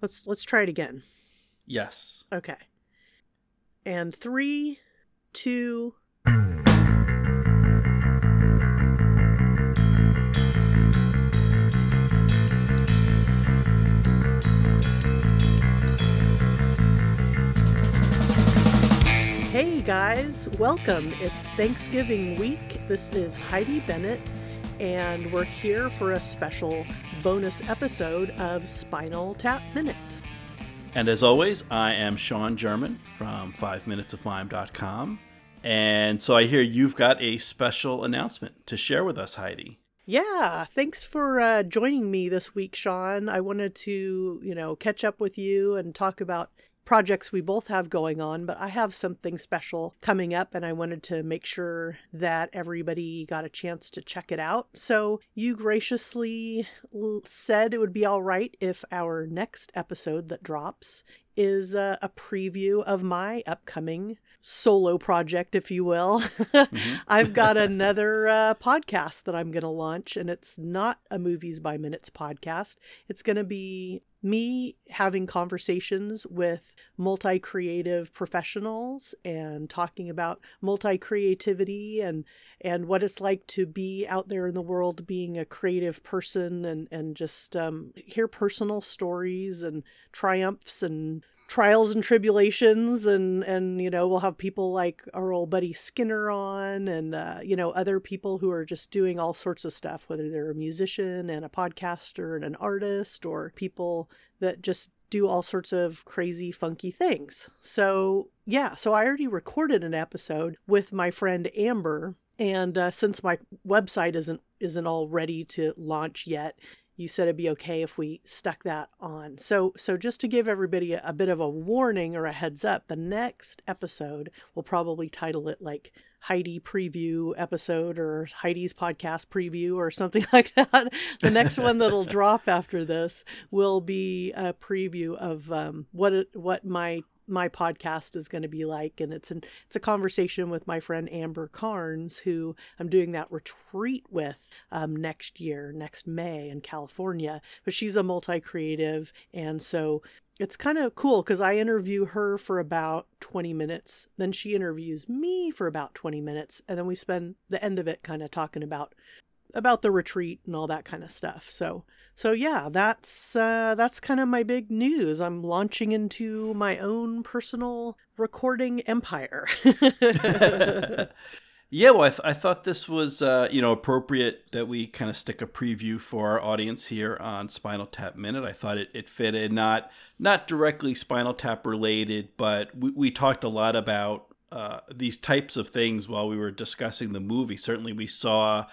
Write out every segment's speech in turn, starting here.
Let's let's try it again. Yes. Okay. And three, two. Hey guys, welcome. It's Thanksgiving week. This is Heidi Bennett, and we're here for a special bonus episode of Spinal Tap Minute. And as always, I am Sean German from 5minutesofmime.com. And so I hear you've got a special announcement to share with us, Heidi. Yeah, thanks for uh, joining me this week, Sean. I wanted to, you know, catch up with you and talk about projects we both have going on, but I have something special coming up and I wanted to make sure that everybody got a chance to check it out. So, you graciously said it would be all right if our next episode that drops is a, a preview of my upcoming solo project, if you will. mm-hmm. I've got another uh, podcast that I'm going to launch, and it's not a Movies by Minutes podcast. It's going to be me having conversations with multi creative professionals and talking about multi creativity and and what it's like to be out there in the world being a creative person and and just um, hear personal stories and triumphs and trials and tribulations and and you know we'll have people like our old buddy skinner on and uh, you know other people who are just doing all sorts of stuff whether they're a musician and a podcaster and an artist or people that just do all sorts of crazy funky things. So yeah so i already recorded an episode with my friend amber and uh, since my website isn't isn't all ready to launch yet you said it'd be okay if we stuck that on. So so just to give everybody a, a, bit of a warning or a heads up, the next episode we'll probably title it like Heidi preview episode or Heidi's podcast preview or something like that. The next one that'll drop after this will be a preview of um, what it, what my my podcast is going to be like and it's an it's a conversation with my friend amber Karnes who i'm doing that retreat with um, next year next may in california. But she's a multi-creative and so it's kind of cool because i interview her for about 20 minutes then she interviews me for about 20 minutes and then we spend the end of it kind of talking about about the retreat and all that kind of stuff. So so yeah, that's uh, that's kind of my big news. I'm launching into my own personal recording empire. yeah, well, I, th- I thought this was uh, you know appropriate that we kind of stick a preview for our audience here on Spinal Tap Minute. I thought it, it fit in, not not directly Spinal Tap related, but we, we talked a lot about uh, these types of things while we were discussing the movie. Certainly, we saw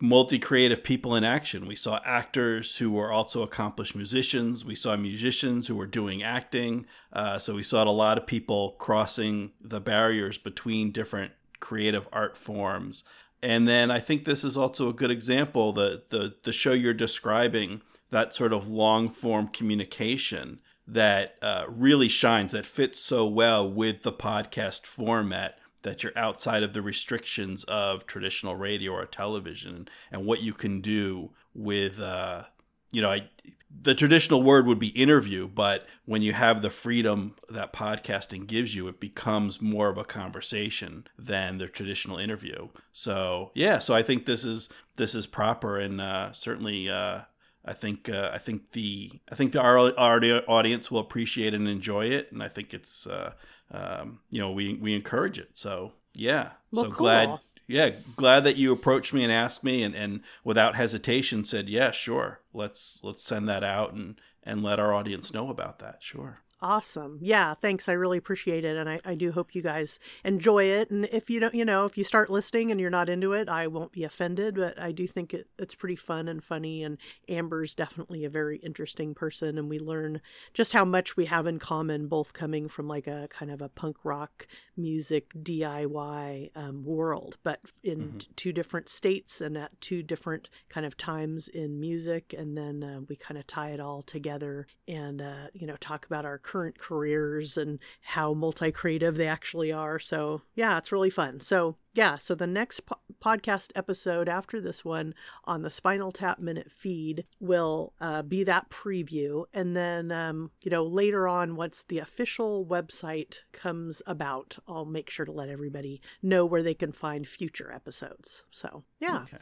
multi creative people in action. We saw actors who were also accomplished musicians. We saw musicians who were doing acting. Uh, so we saw a lot of people crossing the barriers between different creative art forms. And then I think this is also a good example the the the show you're describing that sort of long form communication that uh, really shines that fits so well with the podcast format that you're outside of the restrictions of traditional radio or television and what you can do with uh, you know I, the traditional word would be interview but when you have the freedom that podcasting gives you it becomes more of a conversation than the traditional interview. So yeah so i think this is this is proper and uh, certainly uh, I think uh, I think the I think the our, our audience will appreciate and enjoy it, and I think it's uh, um, you know we we encourage it. So yeah, well, so cool. glad yeah glad that you approached me and asked me, and, and without hesitation said yeah sure let's let's send that out and and let our audience know about that. Sure. Awesome. Yeah, thanks. I really appreciate it. And I, I do hope you guys enjoy it. And if you don't, you know, if you start listening and you're not into it, I won't be offended. But I do think it, it's pretty fun and funny. And Amber's definitely a very interesting person. And we learn just how much we have in common, both coming from like a kind of a punk rock music DIY um, world, but in mm-hmm. two different states and at two different kind of times in music. And then uh, we kind of tie it all together and, uh, you know, talk about our current careers and how multi creative they actually are. So, yeah, it's really fun. So, yeah, so the next po- podcast episode after this one on the Spinal Tap Minute feed will uh, be that preview. And then, um, you know, later on, once the official website comes about, I'll make sure to let everybody know where they can find future episodes. So, yeah. Okay.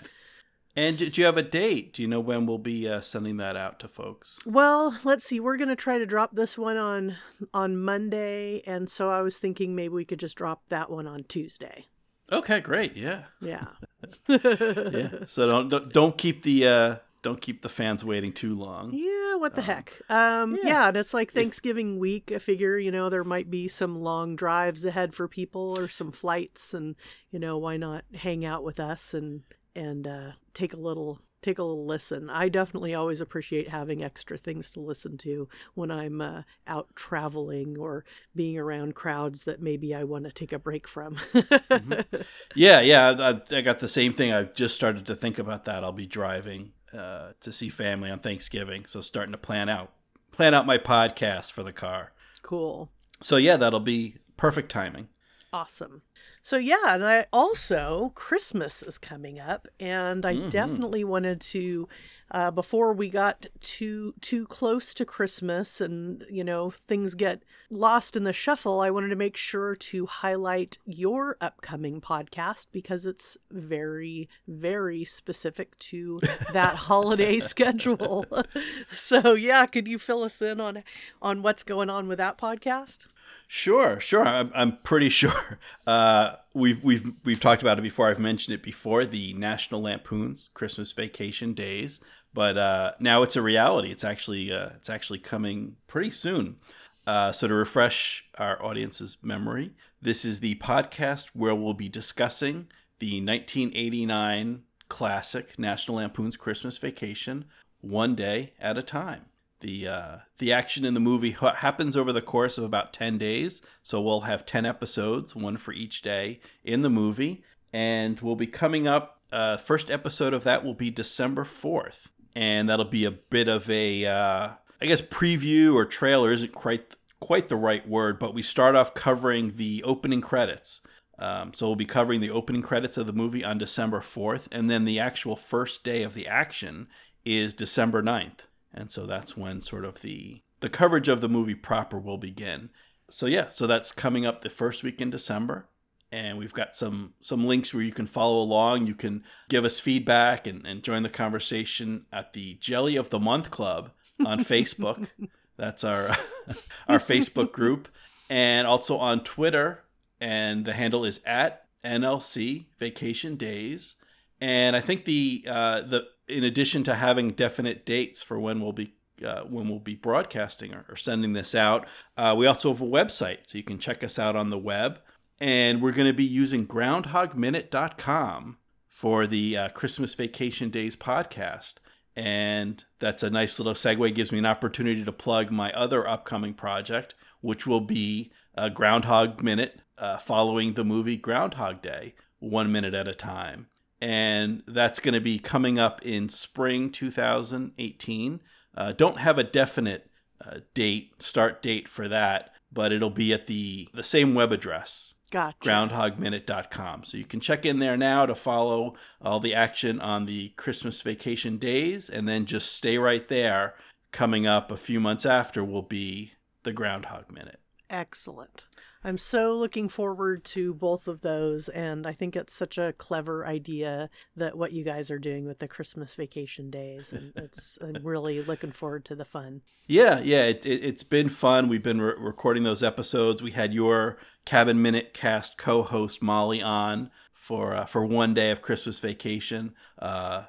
And do you have a date? Do you know when we'll be uh, sending that out to folks? Well, let's see. We're going to try to drop this one on on Monday, and so I was thinking maybe we could just drop that one on Tuesday. Okay, great. Yeah. Yeah. yeah. So don't, don't don't keep the uh don't keep the fans waiting too long. Yeah, what the um, heck? Um yeah. yeah, and it's like Thanksgiving week. I figure, you know, there might be some long drives ahead for people or some flights and, you know, why not hang out with us and and uh, take a little take a little listen. I definitely always appreciate having extra things to listen to when I'm uh, out traveling or being around crowds that maybe I want to take a break from. mm-hmm. Yeah, yeah, I, I, got the same thing. I've just started to think about that. I'll be driving uh, to see family on Thanksgiving, so starting to plan out plan out my podcast for the car. Cool. So yeah, that'll be perfect timing. Awesome. So yeah, and I also Christmas is coming up, and I mm-hmm. definitely wanted to, uh, before we got too too close to Christmas, and you know things get lost in the shuffle. I wanted to make sure to highlight your upcoming podcast because it's very very specific to that holiday schedule. so yeah, could you fill us in on on what's going on with that podcast? Sure, sure. I'm, I'm pretty sure. Uh, we've we've we've talked about it before. I've mentioned it before. The National Lampoon's Christmas Vacation Days, but uh, now it's a reality. It's actually uh, it's actually coming pretty soon. Uh, so to refresh our audience's memory, this is the podcast where we'll be discussing the 1989 classic National Lampoon's Christmas Vacation one day at a time the uh, the action in the movie happens over the course of about 10 days. So we'll have 10 episodes one for each day in the movie. And we'll be coming up uh, first episode of that will be december 4th and that'll be a bit of a uh, I guess preview or trailer isn't quite quite the right word but we start off covering the opening credits. Um, so we'll be covering the opening credits of the movie on december 4th and then the actual first day of the action is december 9th and so that's when sort of the the coverage of the movie proper will begin. So yeah, so that's coming up the first week in December, and we've got some some links where you can follow along. You can give us feedback and, and join the conversation at the Jelly of the Month Club on Facebook. That's our our Facebook group, and also on Twitter, and the handle is at NLC Vacation Days. And I think the uh, the in addition to having definite dates for when we'll be uh, when we'll be broadcasting or, or sending this out, uh, we also have a website, so you can check us out on the web. And we're going to be using GroundhogMinute.com for the uh, Christmas Vacation Days podcast. And that's a nice little segue. gives me an opportunity to plug my other upcoming project, which will be a Groundhog Minute uh, following the movie Groundhog Day, one minute at a time and that's going to be coming up in spring 2018. Uh, don't have a definite uh, date, start date for that, but it'll be at the the same web address. Gotcha. Groundhogminute.com. So you can check in there now to follow all the action on the Christmas vacation days, and then just stay right there. Coming up a few months after will be the Groundhog Minute. Excellent. I'm so looking forward to both of those, and I think it's such a clever idea that what you guys are doing with the Christmas vacation days, and it's I'm really looking forward to the fun. Yeah, yeah, it, it, has been fun. We've been re- recording those episodes. We had your Cabin Minute cast co-host Molly on for uh, for one day of Christmas vacation. Uh,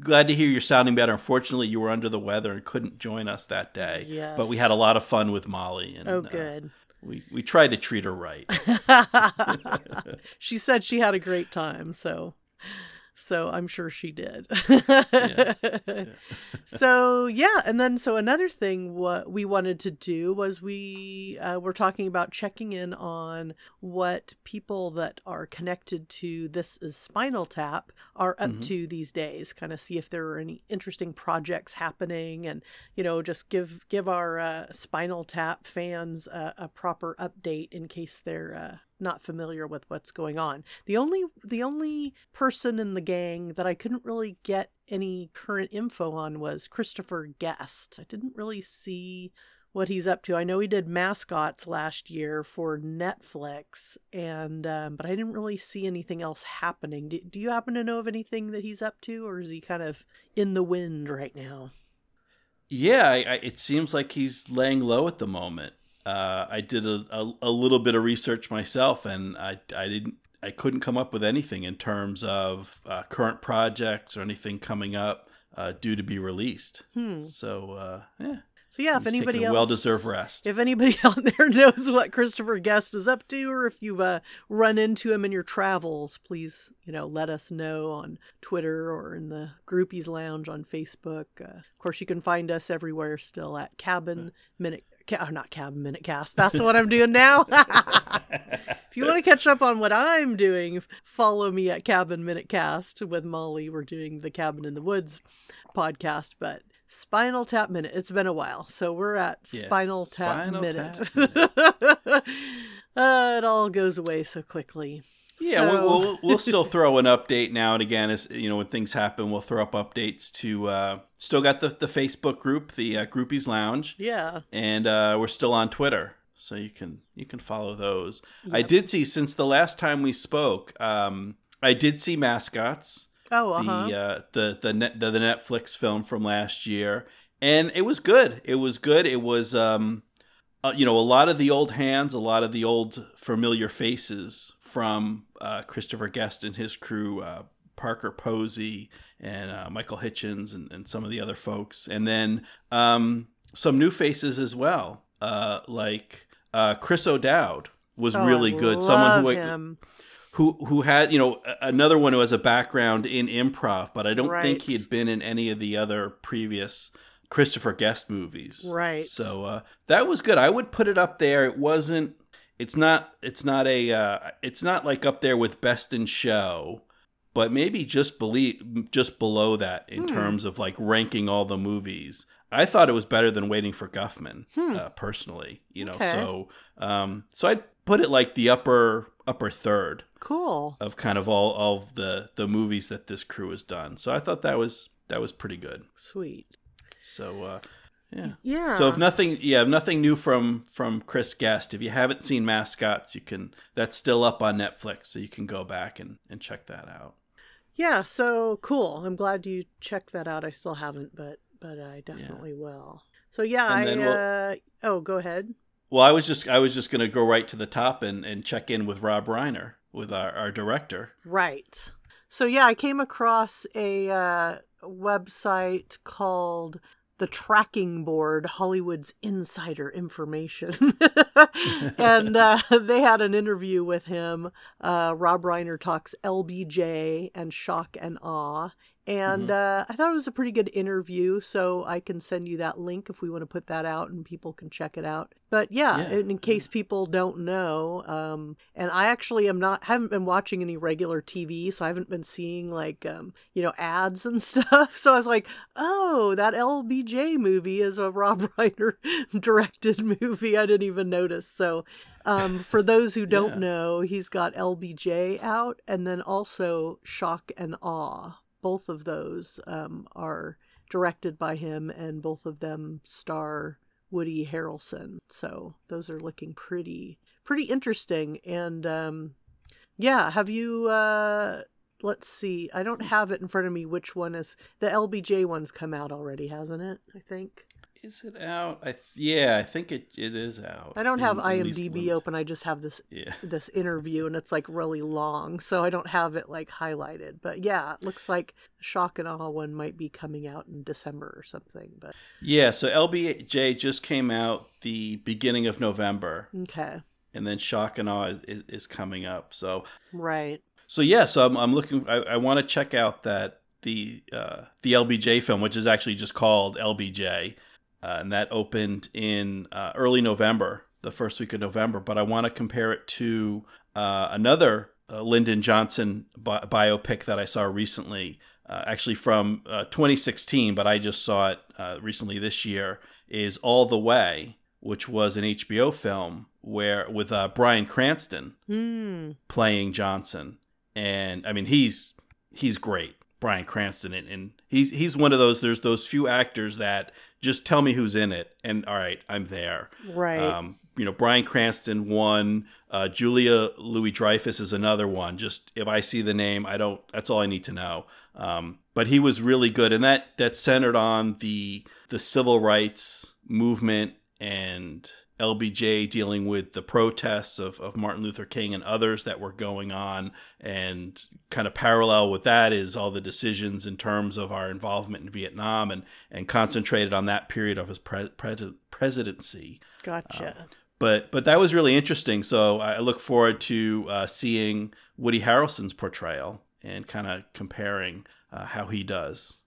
glad to hear you're sounding better. Unfortunately, you were under the weather and couldn't join us that day. Yes. But we had a lot of fun with Molly. And, oh, good. Uh, we we tried to treat her right. she said she had a great time, so so I'm sure she did. yeah. Yeah. so yeah, and then so another thing what we wanted to do was we uh, were talking about checking in on what people that are connected to this is Spinal Tap are up mm-hmm. to these days. Kind of see if there are any interesting projects happening, and you know just give give our uh, Spinal Tap fans a, a proper update in case they're uh, not familiar with what's going on. The only the only person in the gang that I couldn't really get any current info on was Christopher Guest. I didn't really see what he's up to. I know he did mascots last year for Netflix, and um, but I didn't really see anything else happening. Do, do you happen to know of anything that he's up to, or is he kind of in the wind right now? Yeah, I, I, it seems like he's laying low at the moment. Uh, I did a, a, a, little bit of research myself, and I, I didn't I couldn't come up with anything in terms of uh, current projects or anything coming up uh, due to be released. Hmm. So uh, yeah, so yeah, if anybody else well-deserved rest, if anybody out there knows what Christopher Guest is up to, or if you've uh, run into him in your travels, please you know let us know on Twitter or in the Groupies Lounge on Facebook. Uh, of course, you can find us everywhere still at Cabin Minute. Ca- oh, not Cabin Minute Cast. That's what I'm doing now. if you want to catch up on what I'm doing, follow me at Cabin Minute Cast with Molly. We're doing the Cabin in the Woods podcast, but Spinal Tap Minute. It's been a while, so we're at yeah. Spinal Tap Spinal Minute. Tap minute. uh, it all goes away so quickly. Yeah, so... we'll, we'll, we'll still throw an update now and again as you know when things happen. We'll throw up updates to. Uh, still got the the Facebook group, the uh, Groupies Lounge. Yeah, and uh, we're still on Twitter, so you can you can follow those. Yep. I did see since the last time we spoke. Um, I did see mascots. Oh, uh-huh. the uh, the the, net, the the Netflix film from last year, and it was good. It was good. It was um, uh, you know, a lot of the old hands, a lot of the old familiar faces from uh, Christopher Guest and his crew, uh, Parker Posey and uh, Michael Hitchcock and, and some of the other folks, and then um, some new faces as well, uh, like uh, Chris O'Dowd was oh, really good. Someone who him who who had you know another one who has a background in improv, but I don't right. think he had been in any of the other previous Christopher Guest movies. Right. So uh, that was good. I would put it up there. It wasn't. It's not. It's not a. Uh, it's not like up there with Best in Show, but maybe just believe just below that in hmm. terms of like ranking all the movies. I thought it was better than Waiting for Guffman, hmm. uh, personally. You know, okay. so um, so I'd put it like the upper upper third. Cool. Of kind of all of the the movies that this crew has done. So I thought that was that was pretty good. Sweet. So uh yeah. Yeah. So if nothing yeah, if nothing new from from Chris Guest, if you haven't seen Mascots, you can that's still up on Netflix, so you can go back and, and check that out. Yeah, so cool. I'm glad you checked that out. I still haven't, but but I definitely yeah. will. So yeah, and I we'll, uh oh, go ahead. Well, I was just I was just going to go right to the top and and check in with Rob Reiner, with our our director. Right. So yeah, I came across a uh, website called the tracking board hollywood's insider information. And uh, they had an interview with him. Uh, rob reiner talks lbj and shock and awe and mm-hmm. uh, I thought it was a pretty good interview, so I can send you that link if we want to put that out and people can check it out. But yeah, yeah. In, case people don't know, um, and I actually am not haven't been watching any regular TV, so I haven't been seeing like um, you know ads and stuff. So I was like, oh, that LBJ movie is a Rob Reiner directed movie. I didn't even notice. So um, for those who don't yeah. know, he's got LBJ out, and then also Shock and Awe both of those um, are directed by him, and both of them star Woody Harrelson. So those are looking pretty pretty interesting. And um, yeah, have you? Uh, let's see. I don't have it in front of me. Which one is the LBJ one's come out already? Hasn't it? I think. Is it out? I th- yeah, I think it it is out. I don't have in, IMDb open. I just have this yeah. this interview, and it's like really long, so I don't have it like highlighted. But yeah, it looks like Shock and Awe one might be coming out in December or something. But yeah, so LBJ just came out the beginning of November. Okay. And then Shock and Awe is, is, is coming up. So right. So yeah, so I'm I'm looking. I, I want to check out that the uh, the LBJ film, which is actually just called LBJ uh, and that opened in uh, early November, the first week of November. But I want to compare it to uh, another uh, Lyndon Johnson bi- biopic that I saw recently, uh, actually from uh, 2016, but I just saw it recently this year. Is All the Way, which was an HBO film where with uh, Bryan Cranston Mm. playing Johnson, and I mean he's he's great, Bryan Cranston, and, and he's he's one of those. There's those few actors that just tell me who's in it, and all right, I'm there. Right. Um, you know, Bryan Cranston one, uh, Julia Louis Dreyfus is another one. Just if I see the name, I don't. That's all I need to know. Um, but he was really good, and that that centered on the the civil rights movement and LBJ dealing with the protests of, of Martin Luther King and others that were going on. And kind of parallel with that is all the decisions in terms of our involvement in Vietnam and, and concentrated on that period of his pre- pre- presidency. gotcha. But but that was really interesting. So I look forward to uh, seeing Woody Harrelson's portrayal and kind of comparing uh, how he does.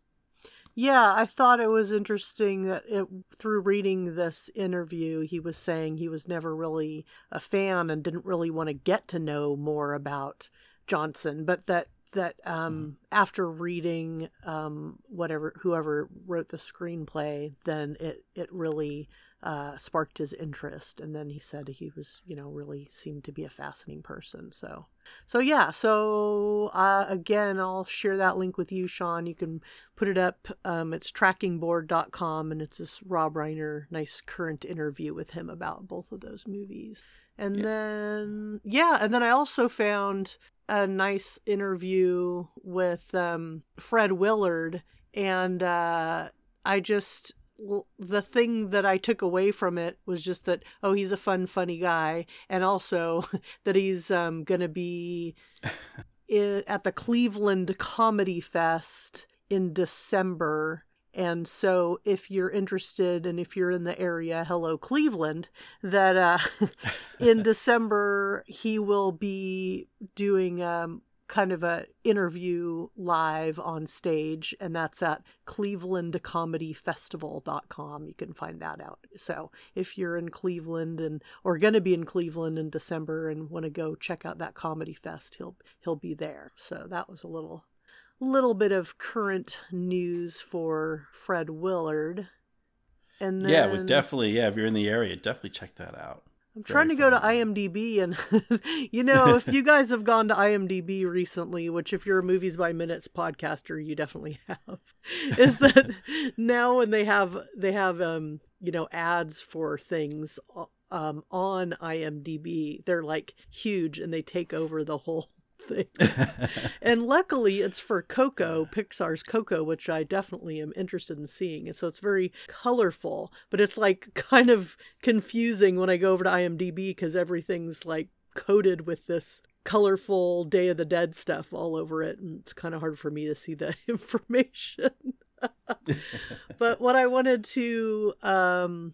Yeah, I thought it was interesting that it, through reading this interview, he was saying he was never really a fan and didn't really want to get to know more about Johnson, but that that um, after reading um, whatever whoever wrote the screenplay, then it it really uh, sparked his interest, and then he said he was you know really seemed to be a fascinating person. So so yeah, so uh, again, I'll share that link with you, Sean. You can put it up. Um, it's trackingboard.com, and it's this Rob Reiner nice current interview with him about both of those movies. And Yeah. then yeah, and then I also found a nice interview with um, Fred Willard, and uh, I just the thing that I took away from it was just that oh he's a fun funny guy and also that he's um going to be at the Cleveland Comedy Fest in December. And so if you're interested and if you're in the area hello Cleveland that uh in December he will be doing um kind of a interview live on stage and that's at clevelandcomedyfestival.com you can find that out so if you're in cleveland and or going to be in cleveland in december and want to go check out that comedy fest he'll he'll be there so that was a little little bit of current news for fred willard and then yeah, would definitely. Yeah, if you're in the area, definitely check that out. I'm trying to go to. IMDb, and you know, if you guys have gone to IMDb recently, which if you're a Movies by Minutes podcaster, you definitely have, is that now when they have they have um you know ads for things um on IMDb, they're like huge and they take over the whole and luckily, it's for Coco, Pixar's Coco, which I definitely am interested in seeing. And so it's very colorful, but it's like kind of confusing when I go over to IMDb because everything's like coated with this colorful Day of the Dead stuff all over it. And it's kind of hard for me to see the information. but what I wanted to um,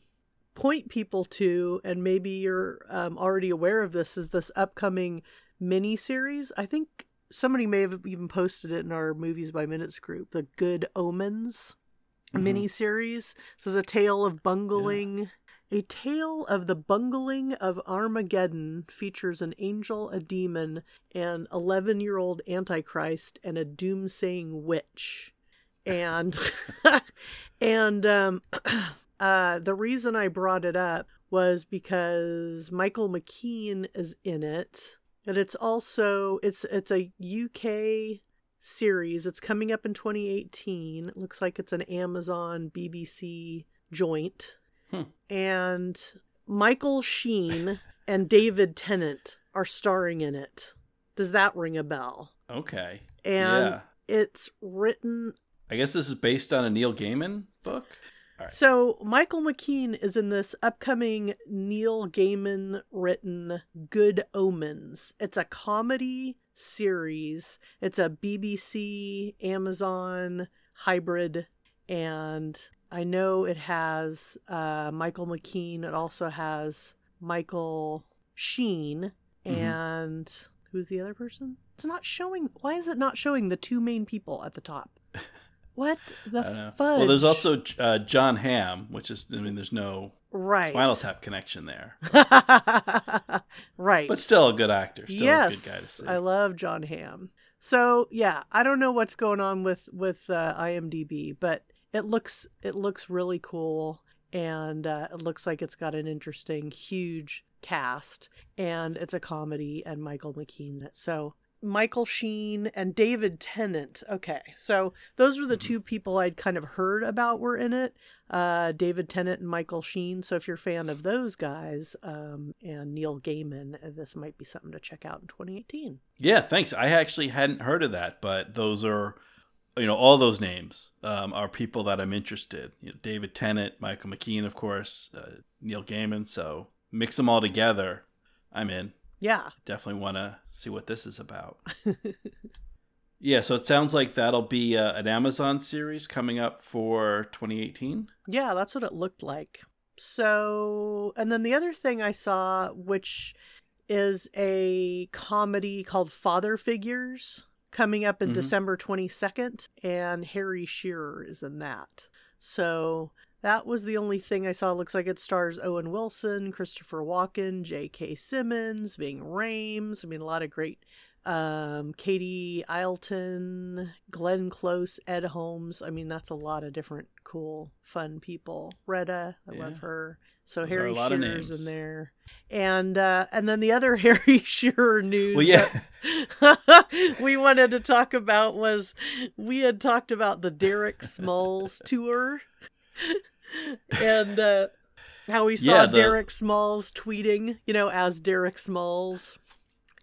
point people to, and maybe you're um, already aware of this, is this upcoming mini series. I think somebody may have even posted it in our Movies by Minutes group, the Good Omens Mhm. mini series. This is a tale of bungling. A tale of the bungling of Armageddon features an angel, a demon, an 11 year old antichrist, and a doomsaying witch. And, and, um, uh, the reason I brought it up was because Michael McKean is in it. And it's also it's it's a UK series. It's coming up in 2018. It looks like it's an Amazon BBC joint. Hmm. And Michael Sheen and David Tennant are starring in it. Does that ring a bell? Okay. And yeah. it's written I guess this is based on a Neil Gaiman book. Right. So Michael McKean is in this upcoming Neil Gaiman written Good Omens. It's a comedy series. It's a BBC Amazon hybrid and I know it has uh, Michael McKean. It also has Michael Sheen Mhm. and who's the other person? It's not showing. Why is it not showing the two main people at the top? What the fudge? Well, there's also uh, John Hamm, which is I mean, there's no right. Spinal Tap connection there, right. but still a good actor. Still a good guy to yes, see. I love John Hamm. So yeah, I don't know what's going on with with uh, IMDb, but it looks it looks really cool. and uh, it looks like it's got an interesting, huge cast, and it's a comedy, and Michael McKean. So Michael Sheen and David Tennant. Okay, so those were the two people I'd kind of heard about were in it. Uh, David Tennant and Michael Sheen. So if you're a fan of those guys um, and Neil Gaiman, uh, this might be something to check out in 2018. Yeah, thanks. I actually hadn't heard of that, but those are, you know, all those names um, are people that I'm interested. You know, David Tennant, Michael McKean, of course, uh, Neil Gaiman. So mix them all together. I'm in. Yeah. Definitely want to see what this is about. yeah, so it sounds like that'll be uh, an Amazon series coming up for 2018. Yeah, that's what it looked like. So, and then the other thing I saw, which is a comedy called Father Figures coming up in Mhm. December 22nd, and Harry Shearer is in that. So that was the only thing I saw. Looks like it stars Owen Wilson, Christopher Walken, J.K. Simmons, Ving Rhames. I mean, a lot of great. Um, Katie Aselton, Glenn Close, Ed Helms. I mean, that's a lot of different cool, fun people. Retta, I Yeah. love her. So Those Harry Shearer's in there, and uh, and then the other Harry Shearer news. Well, yeah. we wanted to talk about was we had talked about the Derek Smalls tour and uh, how we saw Yeah, the- Derek Smalls tweeting, you know, as Derek Smalls.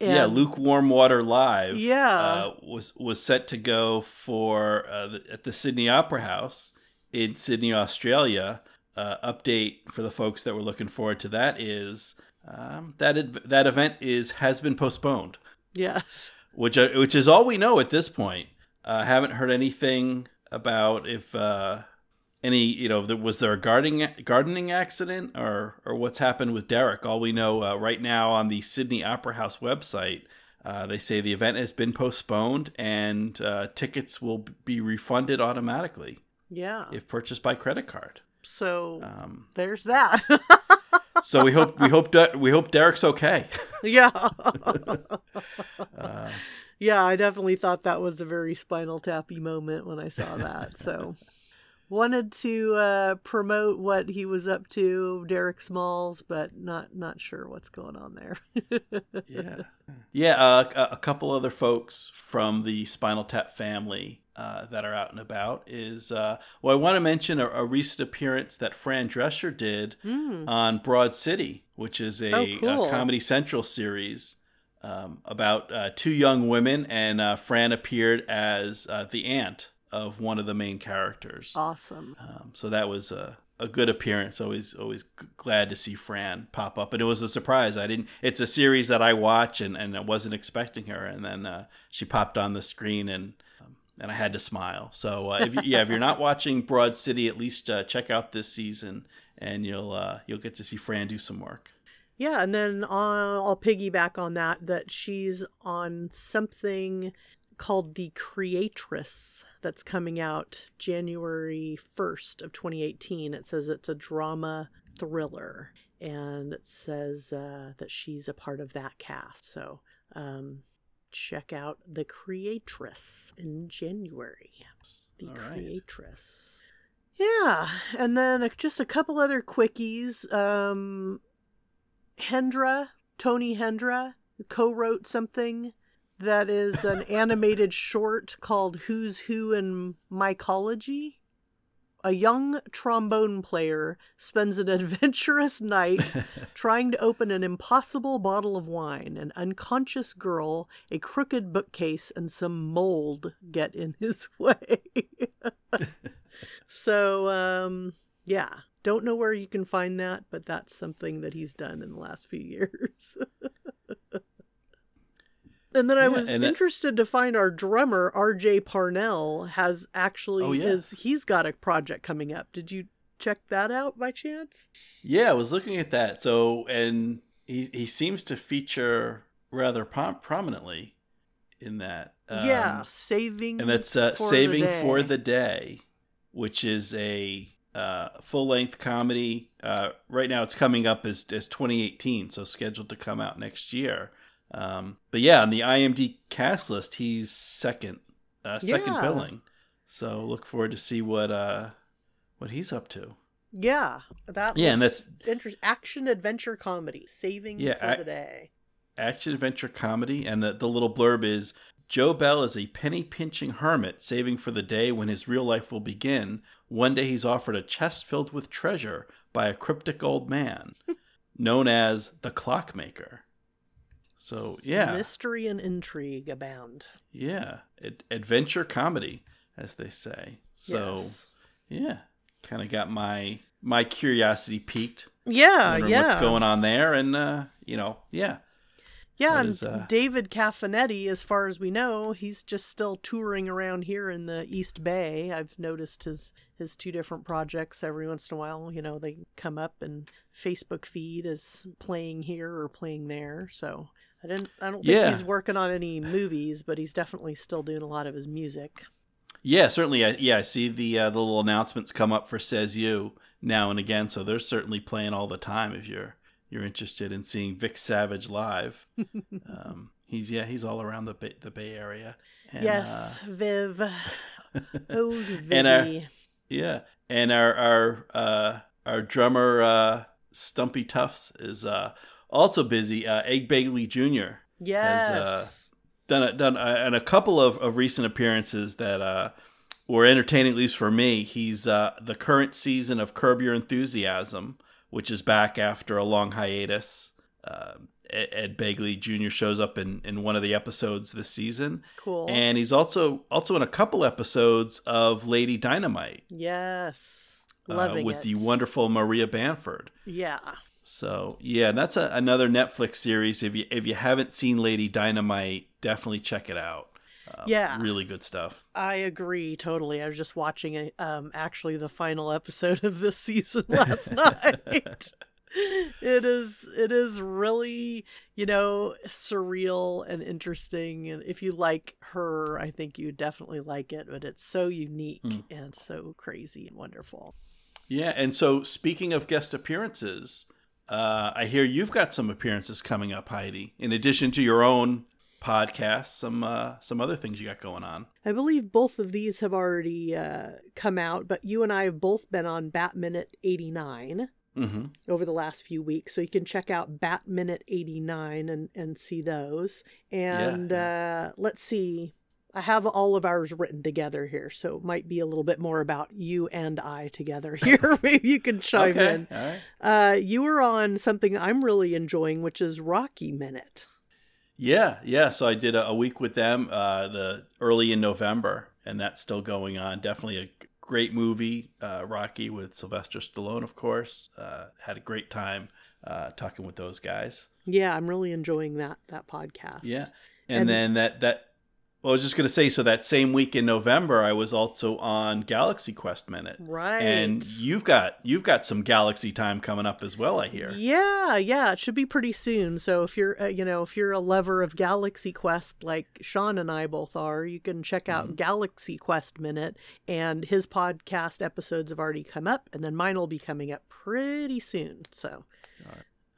yeah, Lukewarm Water Live. Yeah. uh, was was set to go for uh, the, at the Sydney Opera House in Sydney, Australia. Uh, update for the folks that were looking forward to that is um, that that event is has been postponed, Yes. which uh, which is all we know at this point. Uh, haven't heard anything about if uh, any you know there, was there a gardening gardening accident or or what's happened with Derek. All we know uh, right now on the Sydney Opera House website, uh, they say the event has been postponed and uh, tickets will be refunded automatically Yeah. if purchased by credit card. So Um, there's that. so we hope we hope De- we hope Derek's okay. yeah. Uh, yeah, I definitely thought that was a very spinal tappy moment when I saw that. So wanted to uh, promote what he was up to, Derek Smalls, but not not sure what's going on there. yeah, yeah. Uh, a- a couple other folks from the Spinal Tap family uh, that are out and about is uh, well. I want to mention a, a recent appearance that Fran Drescher did Mm. on Broad City, which is a, Oh, cool. a Comedy Central series um, about uh, two young women, and uh, Fran appeared as uh, the aunt of one of the main characters. Awesome. Um, so that was a, a good appearance. Always always g- glad to see Fran pop up, and it was a surprise. I didn't. It's a series that I watch, and, and I wasn't expecting her, and then uh, she popped on the screen, and um, and I had to smile. So uh, if you, yeah, if you're not watching Broad City, at least uh, check out this season, and you'll uh, you'll get to see Fran do some work. Yeah, and then I'll, I'll piggyback on that that she's on something called The Creatress that's coming out January 1st of 2018. It says it's a drama thriller and it says uh, that she's a part of that cast. So, um, check out The Creatress in January. The All right. Creatress. Yeah, and then just a couple other quickies. Um, Hendra, Tony Hendra, co-wrote something that is an animated short called Who's Who in Mycology. A young trombone player spends an adventurous night trying to open an impossible bottle of wine. An unconscious girl, a crooked bookcase, and some mold get in his way. so, um, yeah. Don't know where you can find that, but that's something that he's done in the last few years. And then I Yeah, was that- interested to find our drummer, RJ Parnell, has actually Oh, yeah. is he's got a project coming up. Did you check that out by chance? Yeah, I was looking at that. So, and he he seems to feature rather prom- prominently in that. yeah, Um, saving and that's uh, for the Saving Day. for the Day, which is a uh, full length comedy. Uh, right now, it's coming up as as 2018, so scheduled to come out next year. Um, but yeah, on the IMD cast list, he's second, uh, second Yeah. billing. So look forward to see what uh, what he's up to. Yeah, that Yeah, and that's inter- action adventure comedy, saving Yeah, for the day. action adventure comedy, and the, the little blurb is Joe Bell is a penny pinching hermit saving for the day when his real life will begin. One day he's offered a chest filled with treasure by a cryptic old man known as the Clockmaker. So, yeah, mystery and intrigue abound. yeah, ad- adventure comedy, as they say. So, yes. yeah, kind of got my my curiosity piqued. yeah, yeah, what's going on there, and uh, you know, yeah, yeah. what And is, uh, David Caffinetti, as far as we know, he's just still touring around here in the East Bay. I've noticed his his two different projects every once in a while. You know, they come up and Facebook feed is playing here or playing there. So I didn't. I don't think Yeah. he's working on any movies, but he's definitely still doing a lot of his music. Yeah, certainly. I, yeah, I see the uh, the little announcements come up for Says You now and again, so they're certainly playing all the time. If you're you're interested in seeing Viv Savage live, um, he's yeah he's all around the Bay, the Bay Area. And, yes, Viv. Old Vivi. And, uh, yeah, and our our uh, our drummer uh, Stumpy Tufts is uh, also busy. Uh, Ed Begley Jr. yes. uh, done a, done a, and a couple of, of recent appearances that uh, were entertaining, at least for me. He's uh, the current season of Curb Your Enthusiasm, which is back after a long hiatus. Uh, Ed, Begley Jr. shows up in, in one of the episodes this season, cool. and he's also also in a couple episodes of Lady Dynamite yes. uh, Loving with it. the wonderful Maria Bamford. Yeah. So yeah, that's a, another Netflix series. If you if you haven't seen Lady Dynamite, definitely check it out. Uh, Yeah. really good stuff. I agree totally. I was just watching a, um actually the final episode of this season last night. It is it is really, you know, surreal and interesting and if you like her, I think you definitely like it, but it's so unique Mm. and so crazy and wonderful. Yeah, and so speaking of guest appearances, uh, I hear you've got some appearances coming up, Heidi. In addition to your own podcast, some uh, some other things you got going on. I believe both of these have already uh, come out, but you and I have both been on Bat Minute 89 hmm over the last few weeks. So you can check out Bat Minute 89 and, and see those. And Uh, let's see. I have all of ours written together here, so it might be a little bit more about you and I together here. Maybe you can chime Okay, in. all right. Uh, you were on something I'm really enjoying, which is Rocky Minute. Yeah, yeah. So I did a, a week with them, uh, the early in November, and that's still going on. Definitely a great movie, uh, Rocky with Sylvester Stallone, of course. Uh, had a great time uh, talking with those guys. Yeah, I'm really enjoying that that podcast. Yeah, and, And- then that that well, I was just gonna say. So that same week in November, I was also on Galaxy Quest Minute, Right. and you've got you've got some Galaxy time coming up as well. I hear. Yeah, yeah, it should be pretty soon. So if you're, uh, you know, if you're a lover of Galaxy Quest like Sean and I both are, you can check out Mm-hmm. Galaxy Quest Minute, and his podcast episodes have already come up, and then mine will be coming up pretty soon. So,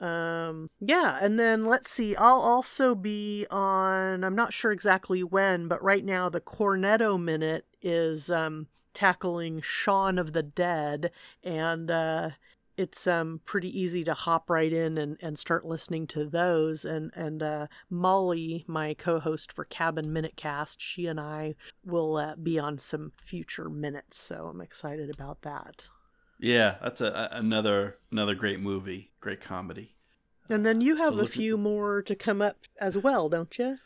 um, yeah, and then let's see, I'll also be on. I'm not sure exactly when, but right now the Cornetto Minute is um tackling Shaun of the Dead, and uh it's um pretty easy to hop right in and, and start listening to those and and uh, Molly, my co-host for Cabin Minute Cast, she and I will uh, be on some future minutes, so I'm excited about that. Yeah, that's a, a- another another great movie, great comedy. And then you have So a few more to come up as well, don't you?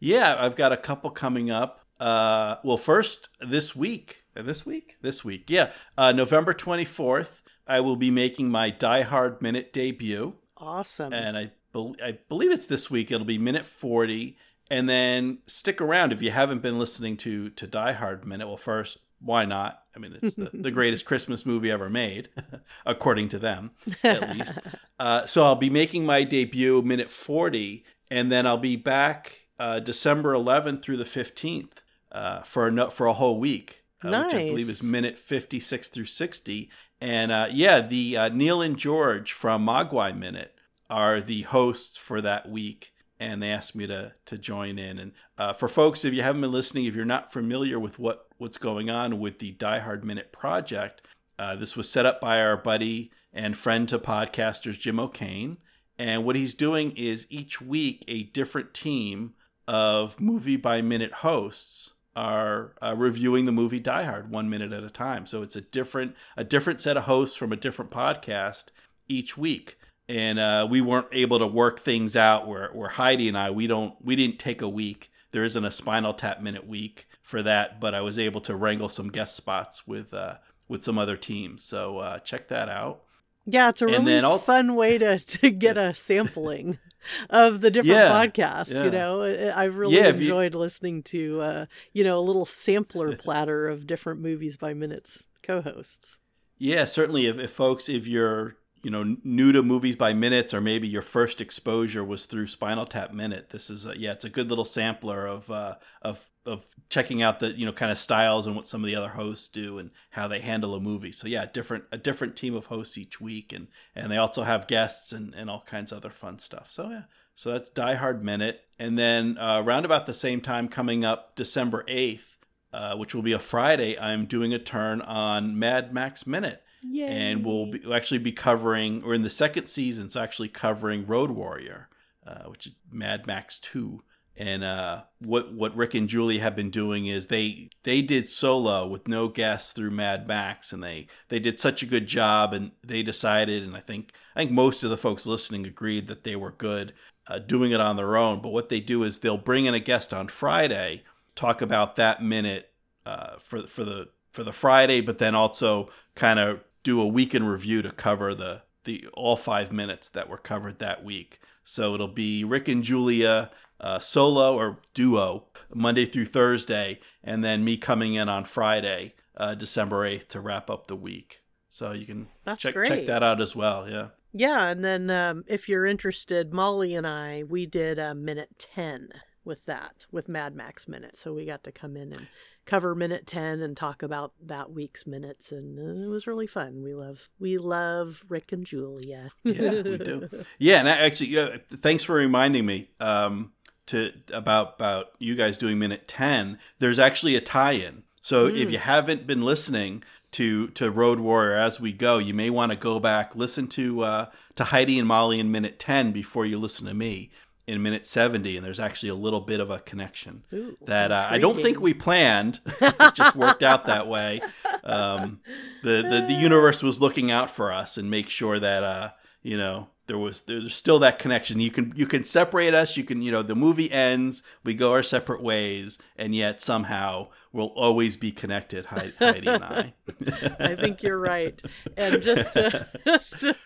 Yeah, I've got a couple coming up. Uh, well, first this week, uh, this week, this week, yeah, uh, November twenty fourth, I will be making my Die Hard Minute debut, Awesome. and I bel I believe it's this week. It'll be minute forty, and then stick around if you haven't been listening to to Die Hard Minute. Well, first, why not? I mean, it's the, the greatest Christmas movie ever made, according to them, at least. Uh, so I'll be making my debut minute 40, and then I'll be back uh, December 11th through the 15th uh, for a no- for a whole week, uh, which I believe Nice. is minute 56 through 60. And uh, yeah, the uh, Neil and George from Mogwai Minute are the hosts for that week. And they asked me to to join in. And uh, for folks, if you haven't been listening, if you're not familiar with what what's going on with the Die Hard Minute project, Uh, this was set up by our buddy and friend to podcasters, Jim O'Kane. And what he's doing is each week a different team of movie by minute hosts are uh, reviewing the movie Die Hard one minute at a time. So it's a different a different set of hosts from a different podcast each week. And uh, we weren't able to work things out where, where Heidi and I we don't we didn't take a week. There isn't a Spinal Tap minute week for that, but I was able to wrangle some guest spots with uh, with some other teams. So uh, check that out. Yeah, it's a really I'll... fun way to, to get a sampling of the different yeah, podcasts. Yeah. You know, I've really yeah, enjoyed you... listening to, uh, you know, a little sampler platter of different movies by minutes co-hosts. Yeah, certainly. If, if folks, if you're you know new to movies by minutes or maybe your first exposure was through spinal tap minute. This is a, yeah it's a good little sampler of uh, of of checking out the you know kind of styles and what some of the other hosts do and how they handle a movie. So yeah different a different team of hosts each week and and they also have guests and and all kinds of other fun stuff. So yeah so that's die hard minute. And then uh, around about the same time coming up december 8th uh, which will be a friday i'm doing a turn on mad max minute Yay. And we'll, be, we'll actually be covering, or in the second season, it's actually covering Road Warrior, uh, which is Mad Max 2. And uh, what what Rick and Julie have been doing is they they did solo with no guests through Mad Max, and they they did such a good job, and they decided, and I think I think most of the folks listening agreed that they were good uh, doing it on their own. But what they do is they'll bring in a guest on Friday, talk about that minute uh, for for the for the Friday, but then also kind of do a week in review to cover the the all five minutes that were covered that week. So it'll be Rick and Julia uh, solo or duo Monday through Thursday, and then me coming in on Friday, uh, December eighth, to wrap up the week. So you can That's check great. check that out as well. Yeah. Yeah, and then um, if you're interested, Molly and I we did a minute ten with that with Mad Max minute, so we got to come in and cover minute 10 and talk about that week's minutes and uh, it was really fun. We love we love rick and julia. Yeah we do. Yeah and actually uh, thanks for reminding me um, to about about you guys doing minute 10 there's actually a tie-in. So mm. if you haven't been listening to to road warrior as we go you may want to go back listen to uh, to heidi and molly in minute 10 before you listen to me in minute 70 and there's actually a little bit of a connection Ooh, that uh, i don't think we planned. It just worked out that way. Um, the, the, the universe was looking out for us and make sure that uh, you know there was there's still that connection. You can you can separate us. You can you know the movie ends, we go our separate ways, and yet somehow we'll always be connected. Heidi and I. I think you're right. And just to, just to,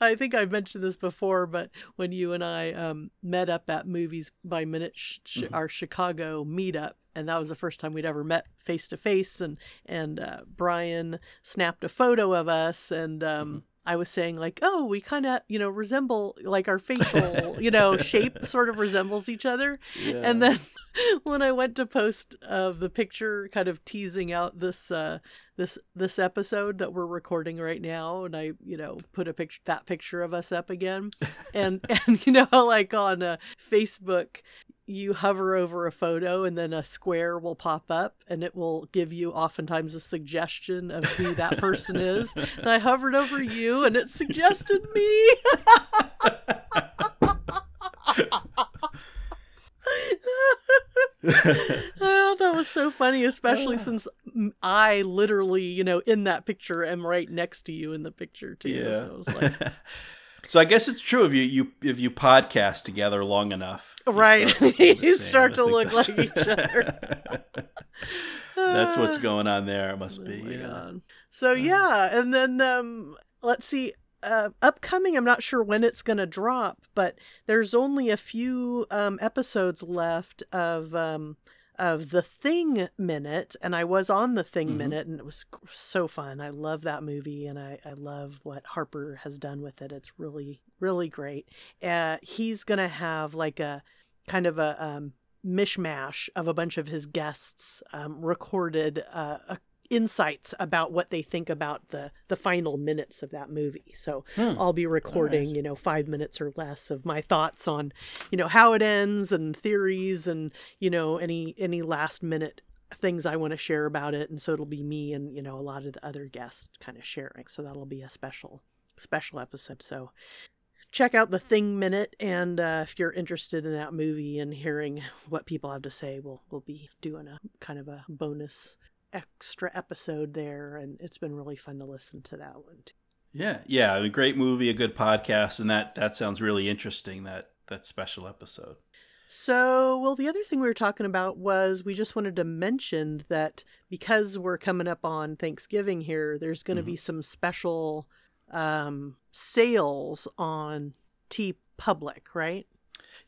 I think I mentioned this before, but when you and I um, met up at Movies by Minute, sh- mm-hmm. our Chicago meetup, and that was the first time we'd ever met face to face and and uh, Brian snapped a photo of us and um, mm-hmm. I was saying like, oh, we kind of, you know, resemble like our facial, you know, shape sort of resembles each other. Yeah. And then when I went to post uh, the picture, kind of teasing out this uh, this this episode that we're recording right now, and I, you know, put a picture that picture of us up again, and and you know, like on uh, Facebook, you hover over a photo and then a square will pop up and it will give you oftentimes a suggestion of who that person is. And I hovered over you and it suggested me. oh, that was so funny, especially since I literally, you know, in that picture am right next to you in the picture too. Yeah. So like, so I guess it's true if you, you if you podcast together long enough, right? You start to look, start to look like each other. that's what's going on there. It must oh be. Yeah. God. So yeah, and then um, let's see. Uh, upcoming, I'm not sure when it's going to drop, but there's only a few um, episodes left of um, of the Thing Minute, and I was on the Thing mm-hmm. Minute, and it was so fun. I love that movie, and I, I love what Harper has done with it. It's really, really great. Uh, he's gonna have like a kind of a um, mishmash of a bunch of his guests um, recorded uh, a insights about what they think about the the final minutes of that movie. So hmm. I'll be recording, right. you know, 5 minutes or less of my thoughts on, you know, how it ends and theories and, you know, any any last minute things I want to share about it, and so it'll be me and you know a lot of the other guests kind of sharing. So that'll be a special special episode. So check out the Thing Minute, and uh, if you're interested in that movie and hearing what people have to say, we'll we'll be doing a kind of a bonus extra episode there, and it's been really fun to listen to that one. Too. Yeah, yeah, a great movie, a good podcast, and that that sounds really interesting. That that special episode. So, well, the other thing we were talking about was we just wanted to mention that because we're coming up on Thanksgiving here, there's going to mm-hmm. be some special um, sales on T Public, right?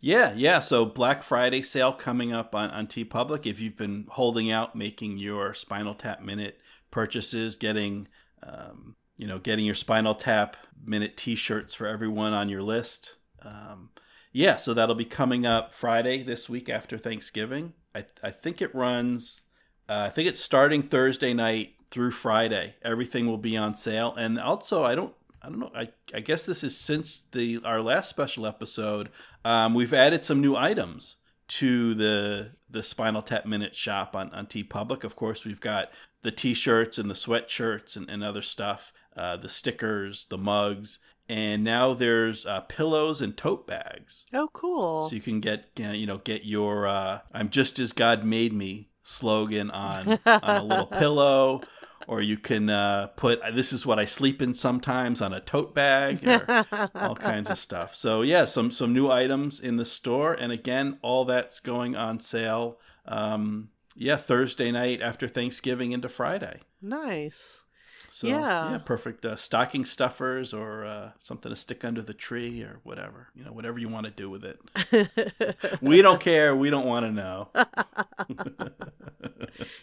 Yeah, yeah. So Black Friday sale coming up on, on TeePublic. If you've been holding out, making your Spinal Tap Minute purchases, getting um, you know, getting your Spinal Tap Minute T-shirts for everyone on your list. Um, yeah, so that'll be coming up Friday this week after Thanksgiving. I I think it runs. Uh, I think it's starting Thursday night through Friday. Everything will be on sale, and also I don't I don't know. I, I guess this is since the our last special episode. Um, we've added some new items to the the Spinal Tap Minute shop on on TeePublic. Of course, we've got the T-shirts and the sweatshirts and, and other stuff, uh, the stickers, the mugs, and now there's uh, pillows and tote bags. Oh, cool! So you can get you know get your uh, "I'm just as God made me" slogan on on a little pillow or you can uh, put this is what I sleep in sometimes on a tote bag, or all kinds of stuff. So yeah, some some new items in the store, and again, all that's going on sale. Um, yeah, Thursday night after Thanksgiving into Friday. Nice. So yeah, yeah perfect uh, stocking stuffers or uh, something to stick under the tree or whatever. You know, whatever you want to do with it. we don't care. We don't want to know.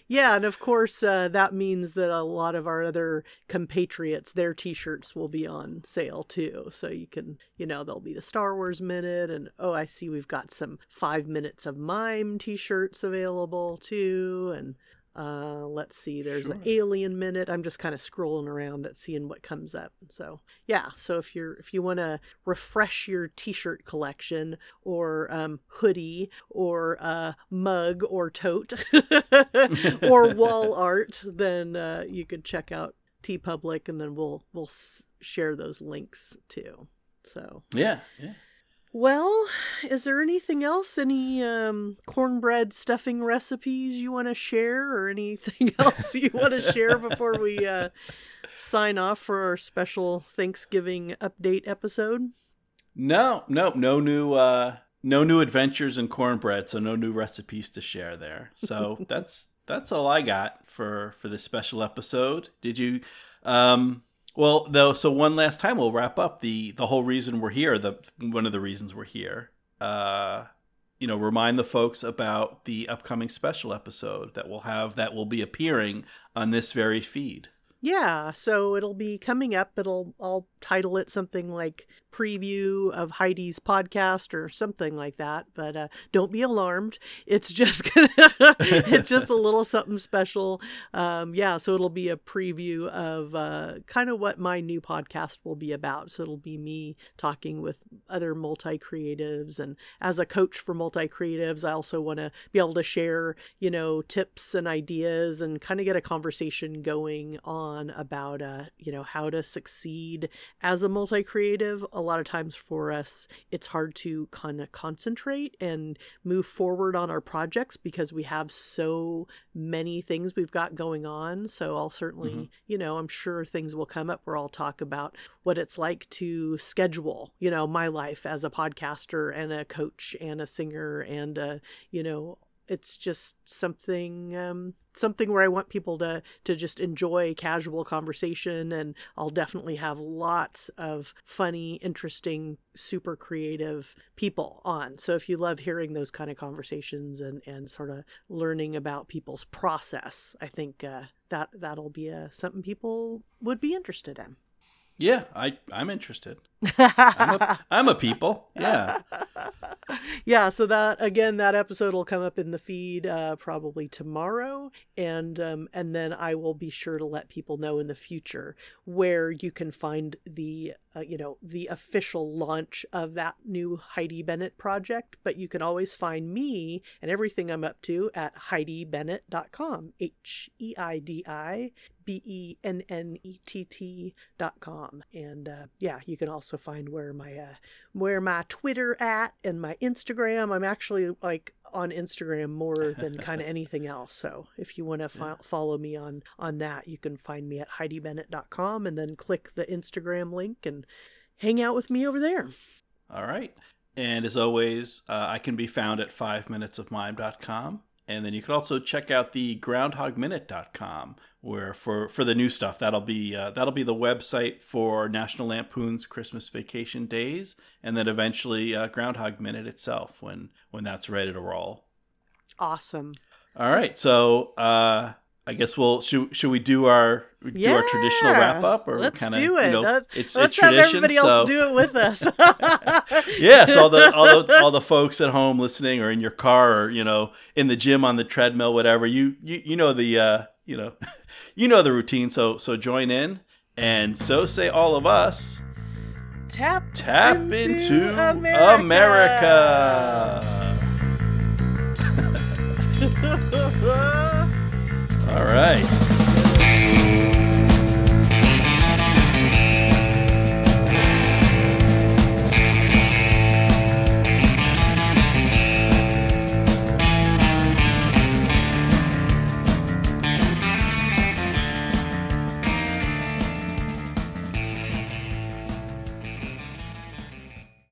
yeah, and of course uh, that means that a lot of our other compatriots, their T-shirts will be on sale too. So you can, you know, there'll be the Star Wars minute, and oh, I see we've got some five minutes of mime T-shirts available too, and uh, let's see, there's sure. an alien minute. I'm just kind of scrolling around at seeing what comes up. So yeah, so if you're if you want to refresh your T-shirt collection or um, hoodie or uh, mug or tote or wall art, then uh, you could check out TeePublic, and then we'll we'll s- share those links too. So yeah, yeah. Well, is there anything else? Any um, cornbread stuffing recipes you want to share, or anything else you want to share before we uh, sign off for our special Thanksgiving update episode? No, no, no new, uh, no new adventures in cornbread, so no new recipes to share there. So that's that's all I got for for this special episode. Did you? Um, well, though, so one last time we'll wrap up the the whole reason we're here. The one of the reasons we're here. Uh, you know, remind the folks about the upcoming special episode that we'll have that will be appearing on this very feed. Yeah, so it'll be coming up. It'll I'll title it something like preview of Heidi's podcast or something like that. But uh, don't be alarmed. It's just it's just a little something special. Um, yeah, so it'll be a preview of uh, kind of what my new podcast will be about. So it'll be me talking with other multi creatives, and as a coach for multi creatives, I also want to be able to share you know tips and ideas and kind of get a conversation going on about uh, you know how to succeed as a multi creative. A lot of times for us, it's hard to kind of concentrate and move forward on our projects because we have so many things we've got going on. So I'll certainly, mm-hmm. you know, I'm sure things will come up where I'll talk about what it's like to schedule, you know, my life as a podcaster and a coach and a singer and a, you know, it's just something um, something where I want people to to just enjoy casual conversation and I'll definitely have lots of funny, interesting, super creative people on. So if you love hearing those kind of conversations and and sort of learning about people's process, I think uh, that that'll be a, something people would be interested in. Yeah, I I'm interested. I'm, a, I'm a people. Yeah. yeah. So that again, that episode will come up in the feed uh, probably tomorrow, and um, and then I will be sure to let people know in the future where you can find the uh, you know, the official launch of that new Heidi Bennett project, but you can always find me and everything I'm up to at HeidiBennett.com. H E I D I B E N N E T T dot com. And uh, yeah, you can also find where my uh, where my Twitter at and my Instagram. I'm actually like on Instagram more than kind of anything else. So if you want to fo- follow me on on that, you can find me at HeidiBennett.com and then click the Instagram link and hang out with me over there. All right. And as always, uh, I can be found at 5minutesofmime.com. And then you can also check out the groundhogminute.com where for, for the new stuff that'll be uh, that'll be the website for National Lampoon's Christmas Vacation Days and then eventually uh, Groundhog Minute itself when when that's ready to roll. Awesome. All right. So, uh I guess we'll should, should we do our do yeah, our traditional wrap up or let's kind of do it. you know Let, it's let's have tradition everybody so else do it with us. yes all the, all the all the folks at home listening or in your car or you know in the gym on the treadmill whatever you you, you know the uh you know you know the routine so so join in and so say all of us tap tap into, into America. America. All right.